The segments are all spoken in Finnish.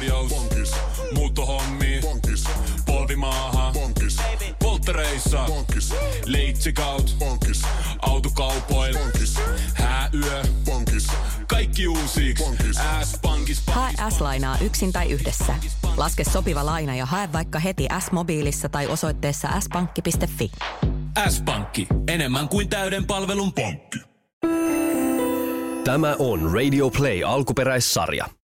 tarjous. Bonkis. Muuttohommi. Bonkis. Polvimaaha. Bonkis. Polttereissa. Bonkis. Leitsikaut. Bonkis. Autokaupoil. Bonkis. Hääyö. Bonkis. Kaikki uusi. S-pankis. Hae S-lainaa yksin tai yhdessä. Laske sopiva laina ja hae vaikka heti S-mobiilissa tai osoitteessa s-pankki.fi. S-pankki. Enemmän kuin täyden palvelun pankki. Tämä on Radio Play alkuperäissarja.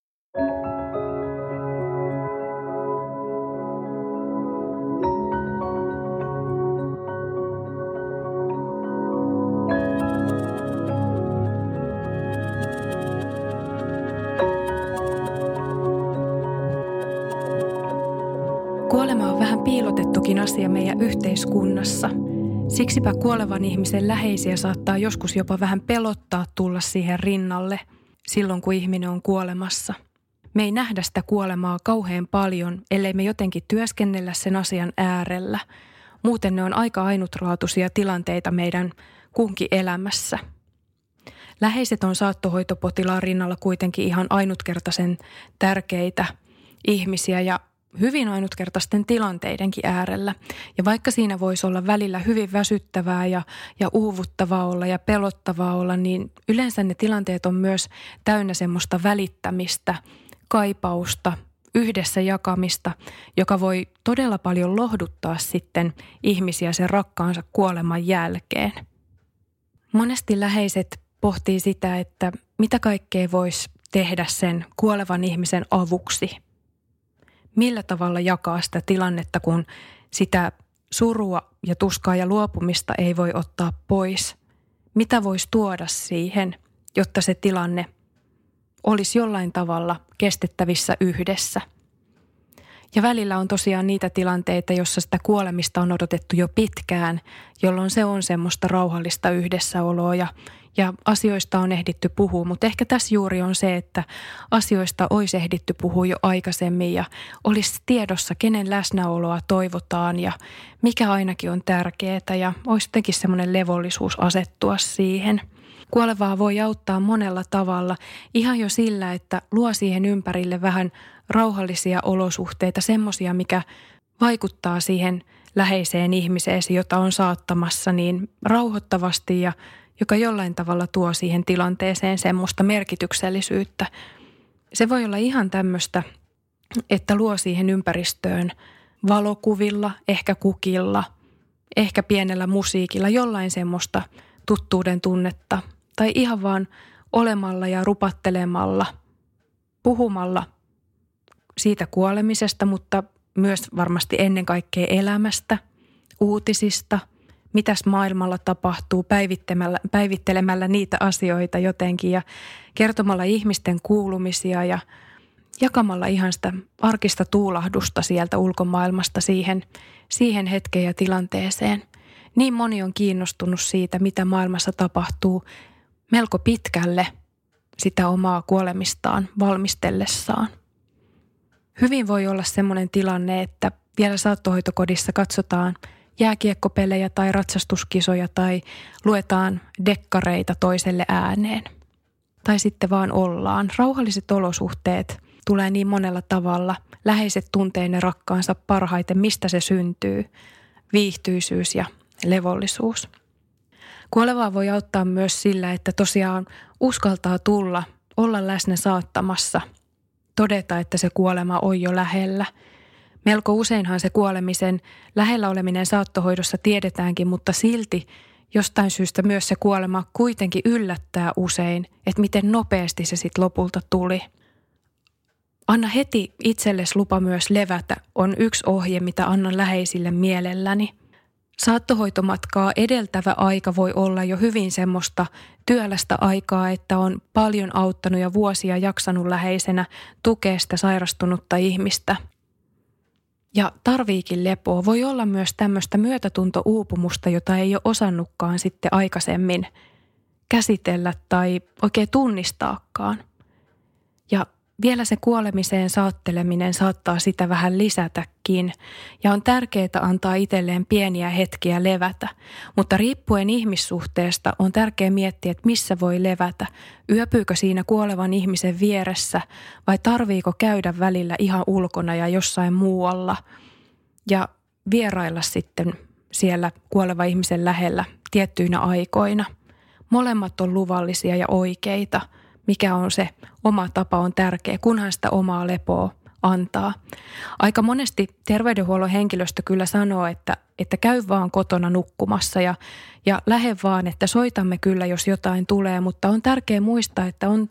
Yhteiskunnassa. Siksipä kuolevan ihmisen läheisiä saattaa joskus jopa vähän pelottaa tulla siihen rinnalle silloin, kun ihminen on kuolemassa. Me ei nähdä sitä kuolemaa kauhean paljon, ellei me jotenkin työskennellä sen asian äärellä. Muuten ne on aika ainutlaatuisia tilanteita meidän kunkin elämässä. Läheiset on saattohoitopotilaan rinnalla kuitenkin ihan ainutkertaisen tärkeitä ihmisiä ja hyvin ainutkertaisten tilanteidenkin äärellä. Ja vaikka siinä voisi olla välillä hyvin väsyttävää ja, ja uuvuttavaa olla ja pelottavaa olla, niin yleensä ne tilanteet on myös täynnä semmoista välittämistä, kaipausta, yhdessä jakamista, joka voi todella paljon lohduttaa sitten ihmisiä sen rakkaansa kuoleman jälkeen. Monesti läheiset pohtii sitä, että mitä kaikkea voisi tehdä sen kuolevan ihmisen avuksi – millä tavalla jakaa sitä tilannetta, kun sitä surua ja tuskaa ja luopumista ei voi ottaa pois. Mitä voisi tuoda siihen, jotta se tilanne olisi jollain tavalla kestettävissä yhdessä. Ja välillä on tosiaan niitä tilanteita, jossa sitä kuolemista on odotettu jo pitkään, jolloin se on semmoista rauhallista yhdessäoloa ja ja asioista on ehditty puhua, mutta ehkä tässä juuri on se, että asioista olisi ehditty puhua jo aikaisemmin ja olisi tiedossa, kenen läsnäoloa toivotaan ja mikä ainakin on tärkeää ja olisi jotenkin semmoinen levollisuus asettua siihen. Kuolevaa voi auttaa monella tavalla, ihan jo sillä, että luo siihen ympärille vähän rauhallisia olosuhteita, semmoisia, mikä vaikuttaa siihen läheiseen ihmiseesi, jota on saattamassa niin rauhoittavasti ja joka jollain tavalla tuo siihen tilanteeseen semmoista merkityksellisyyttä. Se voi olla ihan tämmöistä, että luo siihen ympäristöön valokuvilla, ehkä kukilla, ehkä pienellä musiikilla, jollain semmoista tuttuuden tunnetta. Tai ihan vaan olemalla ja rupattelemalla, puhumalla siitä kuolemisesta, mutta myös varmasti ennen kaikkea elämästä, uutisista – mitäs maailmalla tapahtuu päivittelemällä, niitä asioita jotenkin ja kertomalla ihmisten kuulumisia ja jakamalla ihan sitä arkista tuulahdusta sieltä ulkomaailmasta siihen, siihen hetkeen ja tilanteeseen. Niin moni on kiinnostunut siitä, mitä maailmassa tapahtuu melko pitkälle sitä omaa kuolemistaan valmistellessaan. Hyvin voi olla sellainen tilanne, että vielä saattohoitokodissa katsotaan – jääkiekkopelejä tai ratsastuskisoja tai luetaan dekkareita toiselle ääneen. Tai sitten vaan ollaan. Rauhalliset olosuhteet tulee niin monella tavalla. Läheiset tuntee ne rakkaansa parhaiten, mistä se syntyy. Viihtyisyys ja levollisuus. Kuolevaa voi auttaa myös sillä, että tosiaan uskaltaa tulla, olla läsnä saattamassa, todeta, että se kuolema on jo lähellä – Melko useinhan se kuolemisen lähellä oleminen saattohoidossa tiedetäänkin, mutta silti jostain syystä myös se kuolema kuitenkin yllättää usein, että miten nopeasti se sitten lopulta tuli. Anna heti itsellesi lupa myös levätä on yksi ohje, mitä annan läheisille mielelläni. Saattohoitomatkaa edeltävä aika voi olla jo hyvin semmoista työlästä aikaa, että on paljon auttanut ja vuosia jaksanut läheisenä tukea sitä sairastunutta ihmistä – ja tarviikin lepoa. Voi olla myös tämmöistä myötätuntouupumusta, jota ei ole osannutkaan sitten aikaisemmin käsitellä tai oikein tunnistaakaan. Ja vielä se kuolemiseen saatteleminen saattaa sitä vähän lisätäkin ja on tärkeää antaa itselleen pieniä hetkiä levätä. Mutta riippuen ihmissuhteesta on tärkeää miettiä, että missä voi levätä. Yöpyykö siinä kuolevan ihmisen vieressä vai tarviiko käydä välillä ihan ulkona ja jossain muualla ja vierailla sitten siellä kuoleva ihmisen lähellä tiettyinä aikoina. Molemmat on luvallisia ja oikeita – mikä on se oma tapa on tärkeä, kunhan sitä omaa lepoa antaa. Aika monesti terveydenhuollon henkilöstö kyllä sanoo, että, että käy vaan kotona nukkumassa ja, ja lähde vaan, että soitamme kyllä, jos jotain tulee, mutta on tärkeää muistaa, että on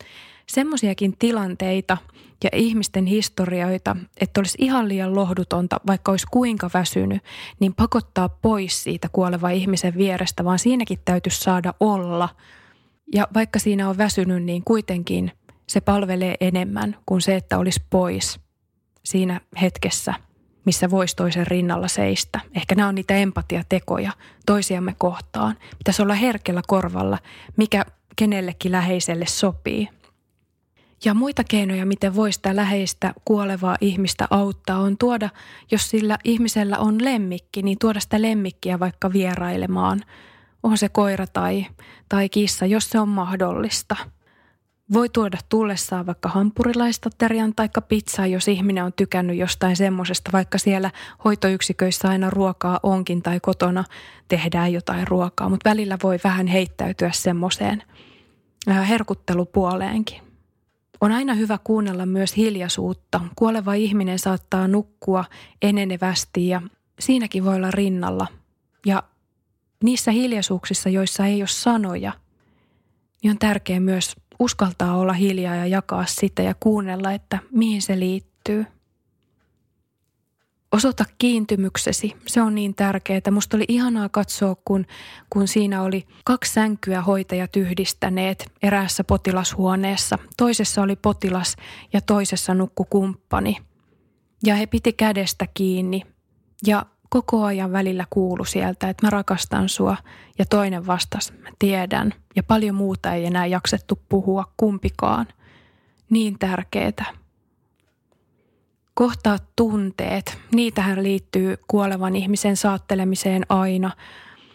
semmoisiakin tilanteita ja ihmisten historioita, että olisi ihan liian lohdutonta, vaikka olisi kuinka väsynyt, niin pakottaa pois siitä kuoleva ihmisen vierestä, vaan siinäkin täytyisi saada olla – ja vaikka siinä on väsynyt, niin kuitenkin se palvelee enemmän kuin se, että olisi pois siinä hetkessä, missä voisi toisen rinnalla seistä. Ehkä nämä on niitä empatiatekoja toisiamme kohtaan. Pitäisi olla herkellä korvalla, mikä kenellekin läheiselle sopii. Ja muita keinoja, miten voi sitä läheistä kuolevaa ihmistä auttaa, on tuoda, jos sillä ihmisellä on lemmikki, niin tuoda sitä lemmikkiä vaikka vierailemaan – on se koira tai, tai kissa, jos se on mahdollista. Voi tuoda tullessaan vaikka hampurilaista terian tai pizzaa, jos ihminen on tykännyt jostain semmoisesta, vaikka siellä hoitoyksiköissä aina ruokaa onkin tai kotona tehdään jotain ruokaa, mutta välillä voi vähän heittäytyä semmoiseen äh, herkuttelupuoleenkin. On aina hyvä kuunnella myös hiljaisuutta. Kuoleva ihminen saattaa nukkua enenevästi ja siinäkin voi olla rinnalla. Ja niissä hiljaisuuksissa, joissa ei ole sanoja, niin on tärkeää myös uskaltaa olla hiljaa ja jakaa sitä ja kuunnella, että mihin se liittyy. Osoita kiintymyksesi, se on niin tärkeää. Musta oli ihanaa katsoa, kun, kun siinä oli kaksi sänkyä hoitajat yhdistäneet eräässä potilashuoneessa. Toisessa oli potilas ja toisessa nukku kumppani. Ja he piti kädestä kiinni ja koko ajan välillä kuulu sieltä, että mä rakastan sua ja toinen vastasi, mä tiedän. Ja paljon muuta ei enää jaksettu puhua kumpikaan. Niin tärkeetä. Kohtaa tunteet, niitähän liittyy kuolevan ihmisen saattelemiseen aina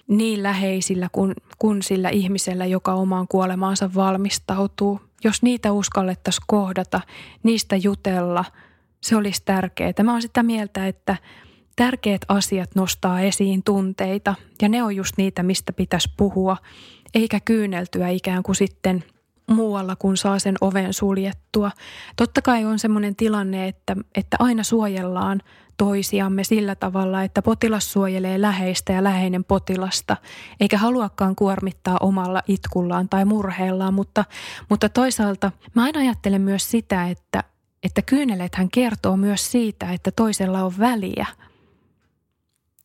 niin läheisillä kuin, kuin sillä ihmisellä, joka omaan kuolemaansa valmistautuu. Jos niitä uskallettaisiin kohdata, niistä jutella, se olisi tärkeää. Mä oon sitä mieltä, että – tärkeät asiat nostaa esiin tunteita. Ja ne on just niitä, mistä pitäisi puhua, eikä kyyneltyä ikään kuin sitten muualla, kun saa sen oven suljettua. Totta kai on sellainen tilanne, että, että aina suojellaan toisiamme sillä tavalla, että potilas suojelee läheistä ja läheinen potilasta, eikä haluakaan kuormittaa omalla itkullaan tai murheellaan, mutta, mutta toisaalta mä aina ajattelen myös sitä, että, että kyynelethän kertoo myös siitä, että toisella on väliä –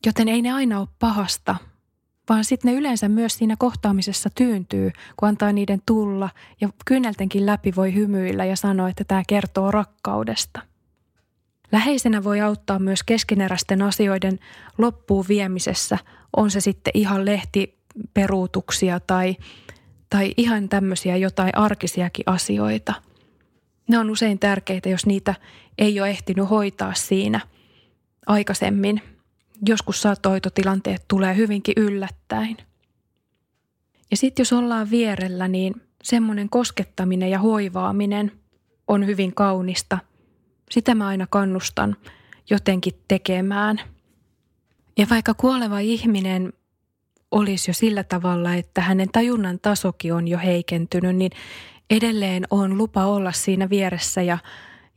Joten ei ne aina ole pahasta, vaan sitten ne yleensä myös siinä kohtaamisessa tyyntyy, kun antaa niiden tulla ja kynneltenkin läpi voi hymyillä ja sanoa, että tämä kertoo rakkaudesta. Läheisenä voi auttaa myös keskeneräisten asioiden loppuun viemisessä, on se sitten ihan lehtiperuutuksia tai, tai ihan tämmöisiä jotain arkisiakin asioita. Ne on usein tärkeitä, jos niitä ei ole ehtinyt hoitaa siinä aikaisemmin – joskus saattohoitotilanteet tulee hyvinkin yllättäen. Ja sitten jos ollaan vierellä, niin semmoinen koskettaminen ja hoivaaminen on hyvin kaunista. Sitä mä aina kannustan jotenkin tekemään. Ja vaikka kuoleva ihminen olisi jo sillä tavalla, että hänen tajunnan tasokin on jo heikentynyt, niin edelleen on lupa olla siinä vieressä ja,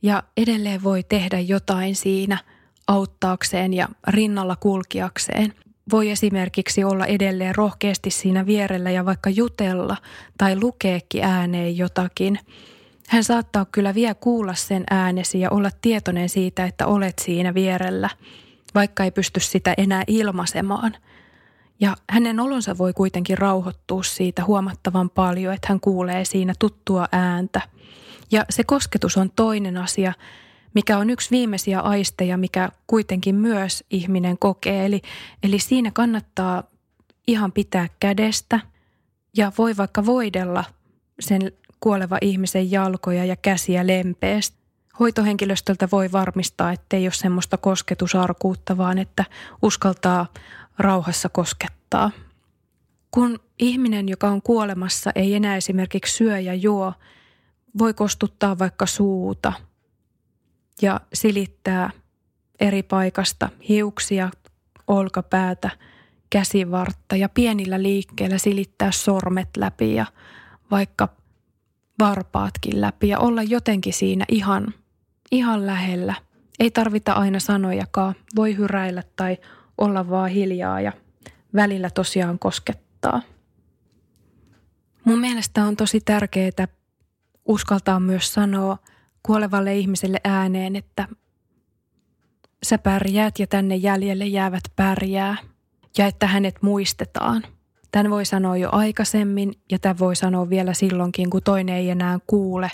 ja edelleen voi tehdä jotain siinä – auttaakseen ja rinnalla kulkiakseen. Voi esimerkiksi olla edelleen rohkeasti siinä vierellä ja vaikka jutella tai lukeekin ääneen jotakin. Hän saattaa kyllä vielä kuulla sen äänesi ja olla tietoinen siitä, että olet siinä vierellä, vaikka ei pysty sitä enää ilmaisemaan. Ja hänen olonsa voi kuitenkin rauhoittua siitä huomattavan paljon, että hän kuulee siinä tuttua ääntä. Ja se kosketus on toinen asia, mikä on yksi viimeisiä aisteja, mikä kuitenkin myös ihminen kokee. Eli, eli siinä kannattaa ihan pitää kädestä ja voi vaikka voidella sen kuoleva ihmisen jalkoja ja käsiä lempeästi. Hoitohenkilöstöltä voi varmistaa, ettei ole semmoista kosketusarkuutta, vaan että uskaltaa rauhassa koskettaa. Kun ihminen, joka on kuolemassa, ei enää esimerkiksi syö ja juo, voi kostuttaa vaikka suuta ja silittää eri paikasta hiuksia, olkapäätä, käsivartta ja pienillä liikkeillä silittää sormet läpi ja vaikka varpaatkin läpi ja olla jotenkin siinä ihan, ihan lähellä. Ei tarvita aina sanojakaan, voi hyräillä tai olla vaan hiljaa ja välillä tosiaan koskettaa. Mun mielestä on tosi tärkeää uskaltaa myös sanoa kuolevalle ihmiselle ääneen, että sä pärjäät ja tänne jäljelle jäävät pärjää ja että hänet muistetaan. Tän voi sanoa jo aikaisemmin ja tämän voi sanoa vielä silloinkin, kun toinen ei enää kuule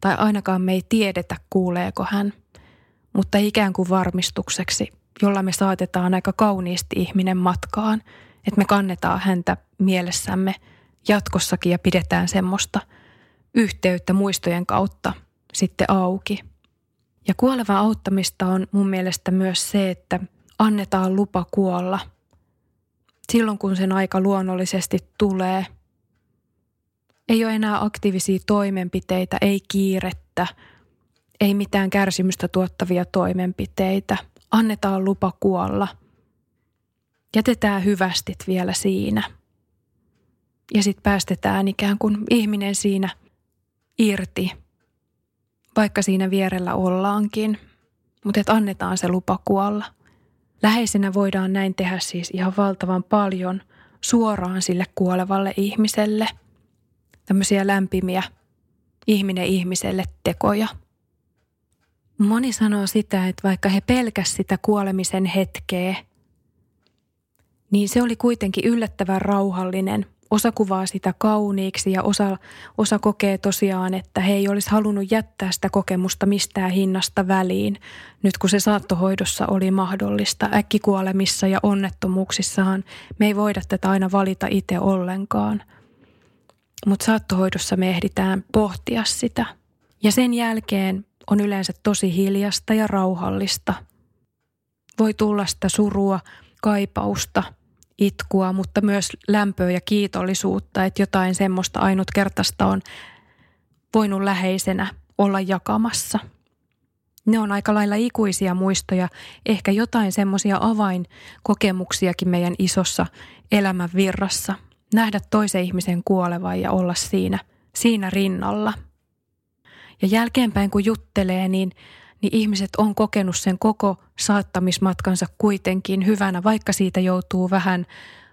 tai ainakaan me ei tiedetä kuuleeko hän. Mutta ikään kuin varmistukseksi, jolla me saatetaan aika kauniisti ihminen matkaan, että me kannetaan häntä mielessämme jatkossakin ja pidetään semmoista yhteyttä muistojen kautta sitten auki. Ja kuolevan auttamista on mun mielestä myös se, että annetaan lupa kuolla. Silloin kun sen aika luonnollisesti tulee. Ei ole enää aktiivisia toimenpiteitä, ei kiirettä, ei mitään kärsimystä tuottavia toimenpiteitä. Annetaan lupa kuolla. Jätetään hyvästit vielä siinä. Ja sitten päästetään ikään kuin ihminen siinä irti – vaikka siinä vierellä ollaankin, mutta että annetaan se lupa kuolla. Läheisenä voidaan näin tehdä siis ihan valtavan paljon suoraan sille kuolevalle ihmiselle. Tämmöisiä lämpimiä ihminen ihmiselle tekoja. Moni sanoo sitä, että vaikka he pelkäs sitä kuolemisen hetkeä, niin se oli kuitenkin yllättävän rauhallinen – osa kuvaa sitä kauniiksi ja osa, osa kokee tosiaan, että he ei olisi halunnut jättää sitä kokemusta mistään hinnasta väliin. Nyt kun se saattohoidossa oli mahdollista, äkkikuolemissa ja onnettomuuksissahan me ei voida tätä aina valita itse ollenkaan. Mutta saattohoidossa me ehditään pohtia sitä. Ja sen jälkeen on yleensä tosi hiljasta ja rauhallista. Voi tulla sitä surua, kaipausta – itkua, mutta myös lämpöä ja kiitollisuutta, että jotain semmoista ainutkertaista on voinut läheisenä olla jakamassa. Ne on aika lailla ikuisia muistoja, ehkä jotain semmoisia avainkokemuksiakin meidän isossa elämän virrassa. Nähdä toisen ihmisen kuolevan ja olla siinä, siinä rinnalla. Ja jälkeenpäin kun juttelee, niin niin ihmiset on kokenut sen koko saattamismatkansa kuitenkin hyvänä, vaikka siitä joutuu vähän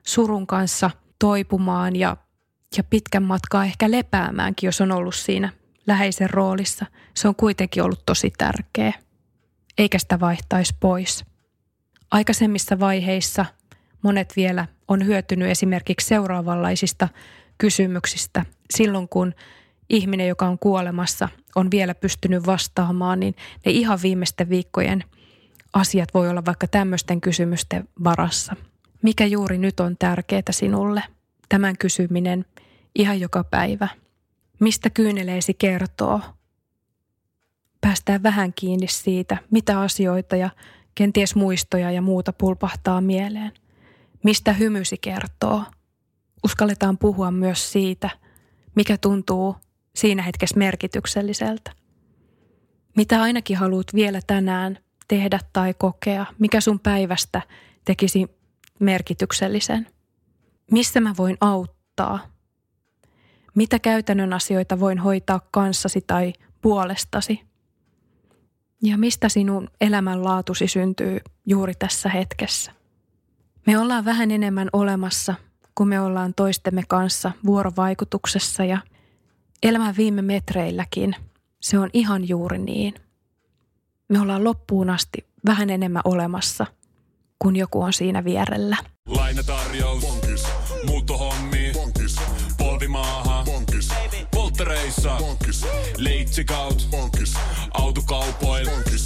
surun kanssa toipumaan ja, ja pitkän matkaa ehkä lepäämäänkin, jos on ollut siinä läheisen roolissa. Se on kuitenkin ollut tosi tärkeä, eikä sitä vaihtaisi pois. Aikaisemmissa vaiheissa monet vielä on hyötynyt esimerkiksi seuraavanlaisista kysymyksistä silloin, kun ihminen, joka on kuolemassa, on vielä pystynyt vastaamaan, niin ne ihan viimeisten viikkojen asiat voi olla vaikka tämmöisten kysymysten varassa. Mikä juuri nyt on tärkeää sinulle? Tämän kysyminen ihan joka päivä. Mistä kyyneleesi kertoo? Päästään vähän kiinni siitä, mitä asioita ja kenties muistoja ja muuta pulpahtaa mieleen. Mistä hymysi kertoo? Uskalletaan puhua myös siitä, mikä tuntuu siinä hetkessä merkitykselliseltä. Mitä ainakin haluat vielä tänään tehdä tai kokea? Mikä sun päivästä tekisi merkityksellisen? Missä mä voin auttaa? Mitä käytännön asioita voin hoitaa kanssasi tai puolestasi? Ja mistä sinun elämänlaatusi syntyy juuri tässä hetkessä? Me ollaan vähän enemmän olemassa, kun me ollaan toistemme kanssa vuorovaikutuksessa ja – elämän viime metreilläkin se on ihan juuri niin. Me ollaan loppuun asti vähän enemmän olemassa, kun joku on siinä vierellä. Lainatarjous. Bonkis. Muuttohommi. Bonkis. Polvimaaha. Bonkis. Polttereissa. Bonkis. Leitsikaut. Bonkis. Autokaupoil. Bonkis.